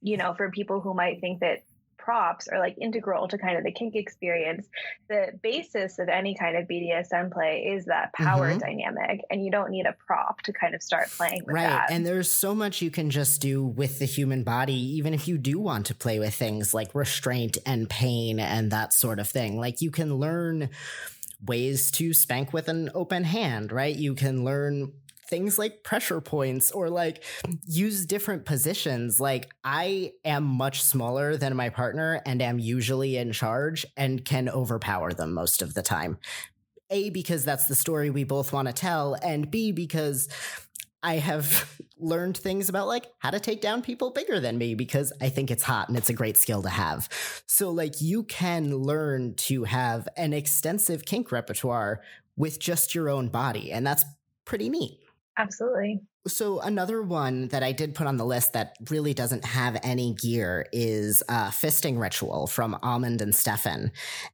you know, for people who might think that props are like integral to kind of the kink experience. The basis of any kind of BDSM play is that power mm-hmm. dynamic, and you don't need a prop to kind of start playing with right. that. And there's so much you can just do with the human body, even if you do want to play with things like restraint and pain and that sort of thing. Like you can learn ways to spank with an open hand, right? You can learn things like pressure points or like use different positions. Like I am much smaller than my partner and am usually in charge and can overpower them most of the time. A, because that's the story we both want to tell, and B, because I have learned things about like how to take down people bigger than me because I think it's hot and it's a great skill to have. So like you can learn to have an extensive kink repertoire with just your own body and that's pretty neat. Absolutely. So another one that I did put on the list that really doesn't have any gear is uh, Fisting Ritual from Almond and Stefan.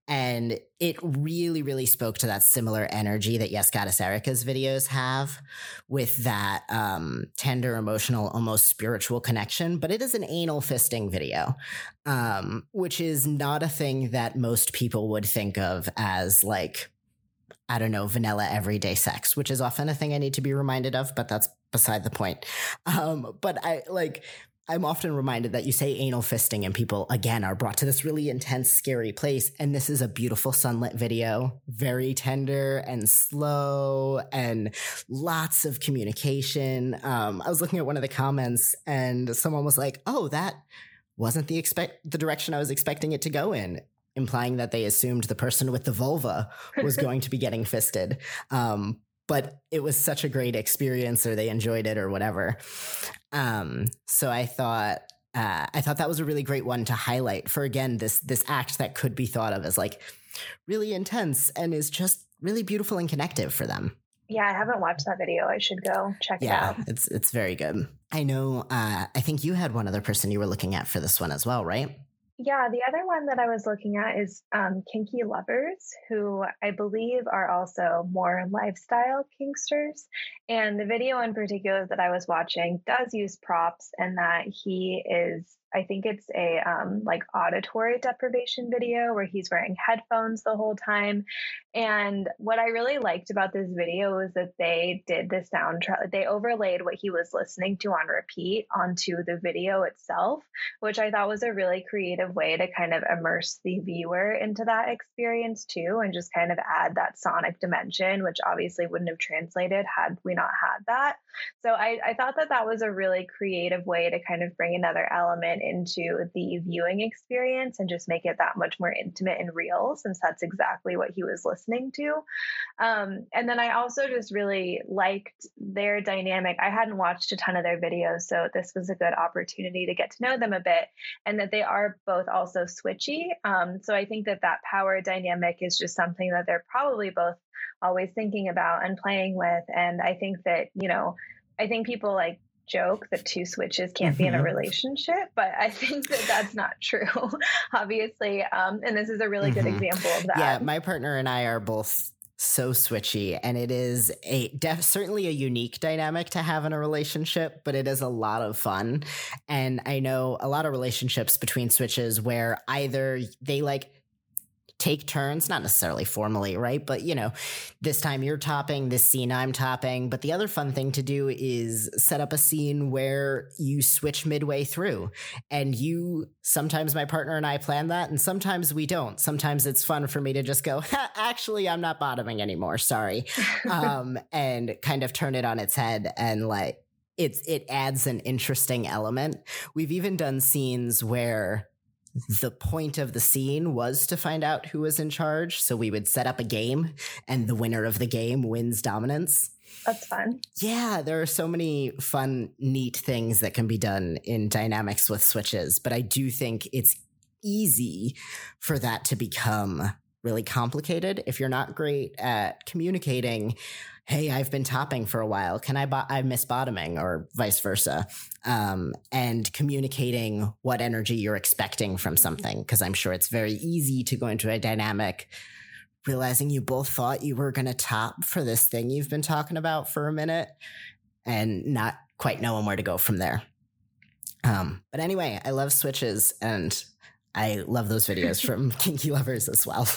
And it really, really spoke to that similar energy that Yes Goddess Erica's videos have with that um, tender, emotional, almost spiritual connection. But it is an anal fisting video, um, which is not a thing that most people would think of as like I don't know, vanilla everyday sex, which is often a thing I need to be reminded of, but that's beside the point. Um, but I like, I'm often reminded that you say anal fisting and people again are brought to this really intense, scary place. And this is a beautiful sunlit video, very tender and slow and lots of communication. Um, I was looking at one of the comments and someone was like, Oh, that wasn't the expect the direction I was expecting it to go in implying that they assumed the person with the vulva was going to be getting fisted. Um, but it was such a great experience, or they enjoyed it, or whatever. Um, so I thought uh, I thought that was a really great one to highlight for again this this act that could be thought of as like really intense and is just really beautiful and connective for them. Yeah, I haven't watched that video. I should go check yeah, it out. It's it's very good. I know. Uh, I think you had one other person you were looking at for this one as well, right? Yeah, the other one that I was looking at is um, Kinky Lovers, who I believe are also more lifestyle kinksters. And the video in particular that I was watching does use props, and that he is I think it's a um, like auditory deprivation video where he's wearing headphones the whole time. And what I really liked about this video was that they did the soundtrack, they overlaid what he was listening to on repeat onto the video itself, which I thought was a really creative way to kind of immerse the viewer into that experience too, and just kind of add that sonic dimension, which obviously wouldn't have translated had we not had that. So I, I thought that that was a really creative way to kind of bring another element into the viewing experience and just make it that much more intimate and real, since that's exactly what he was listening to. Um, and then I also just really liked their dynamic. I hadn't watched a ton of their videos, so this was a good opportunity to get to know them a bit, and that they are both also switchy. Um, so I think that that power dynamic is just something that they're probably both always thinking about and playing with. And I think that, you know, I think people like joke that two switches can't mm-hmm. be in a mm-hmm. relationship, but I think that that's not true, obviously. Um, and this is a really mm-hmm. good example of that. Yeah, my partner and I are both so switchy and it is a def- certainly a unique dynamic to have in a relationship but it is a lot of fun and i know a lot of relationships between switches where either they like take turns, not necessarily formally, right? But you know, this time you're topping, this scene I'm topping. But the other fun thing to do is set up a scene where you switch midway through. And you sometimes my partner and I plan that, and sometimes we don't. Sometimes it's fun for me to just go, actually, I'm not bottoming anymore. Sorry. um, and kind of turn it on its head and like it's it adds an interesting element. We've even done scenes where the point of the scene was to find out who was in charge. So we would set up a game, and the winner of the game wins dominance. That's fun. Yeah, there are so many fun, neat things that can be done in dynamics with switches, but I do think it's easy for that to become really complicated if you're not great at communicating hey, I've been topping for a while. Can I, bo- I miss bottoming or vice versa? Um, and communicating what energy you're expecting from something. Cause I'm sure it's very easy to go into a dynamic realizing you both thought you were going to top for this thing you've been talking about for a minute and not quite knowing where to go from there. Um, but anyway, I love switches and I love those videos from Kinky Lovers as well.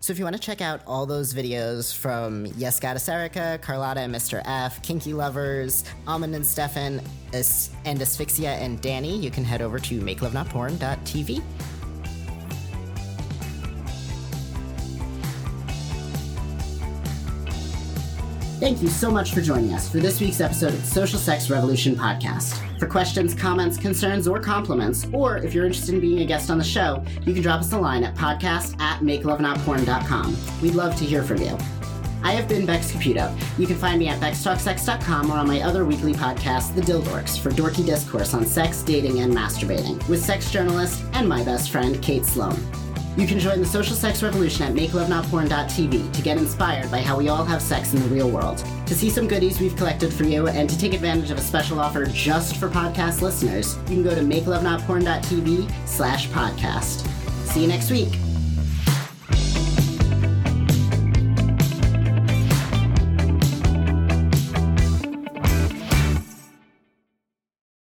So if you want to check out all those videos from Yes Goddess Erica, Carlotta and Mr. F, Kinky Lovers, Almond and Stefan, and Asphyxia and Danny, you can head over to makelovenotporn.tv. Thank you so much for joining us for this week's episode of the Social Sex Revolution podcast. For questions, comments, concerns, or compliments, or if you're interested in being a guest on the show, you can drop us a line at podcast at makelovenotporn.com. We'd love to hear from you. I have been Bex Caputo. You can find me at bextalksex.com or on my other weekly podcast, The Dildorks, for dorky discourse on sex, dating, and masturbating, with sex journalist and my best friend, Kate Sloan. You can join the social sex revolution at makelovenotporn.tv to get inspired by how we all have sex in the real world. To see some goodies we've collected for you and to take advantage of a special offer just for podcast listeners, you can go to makelovenotporn.tv slash podcast. See you next week.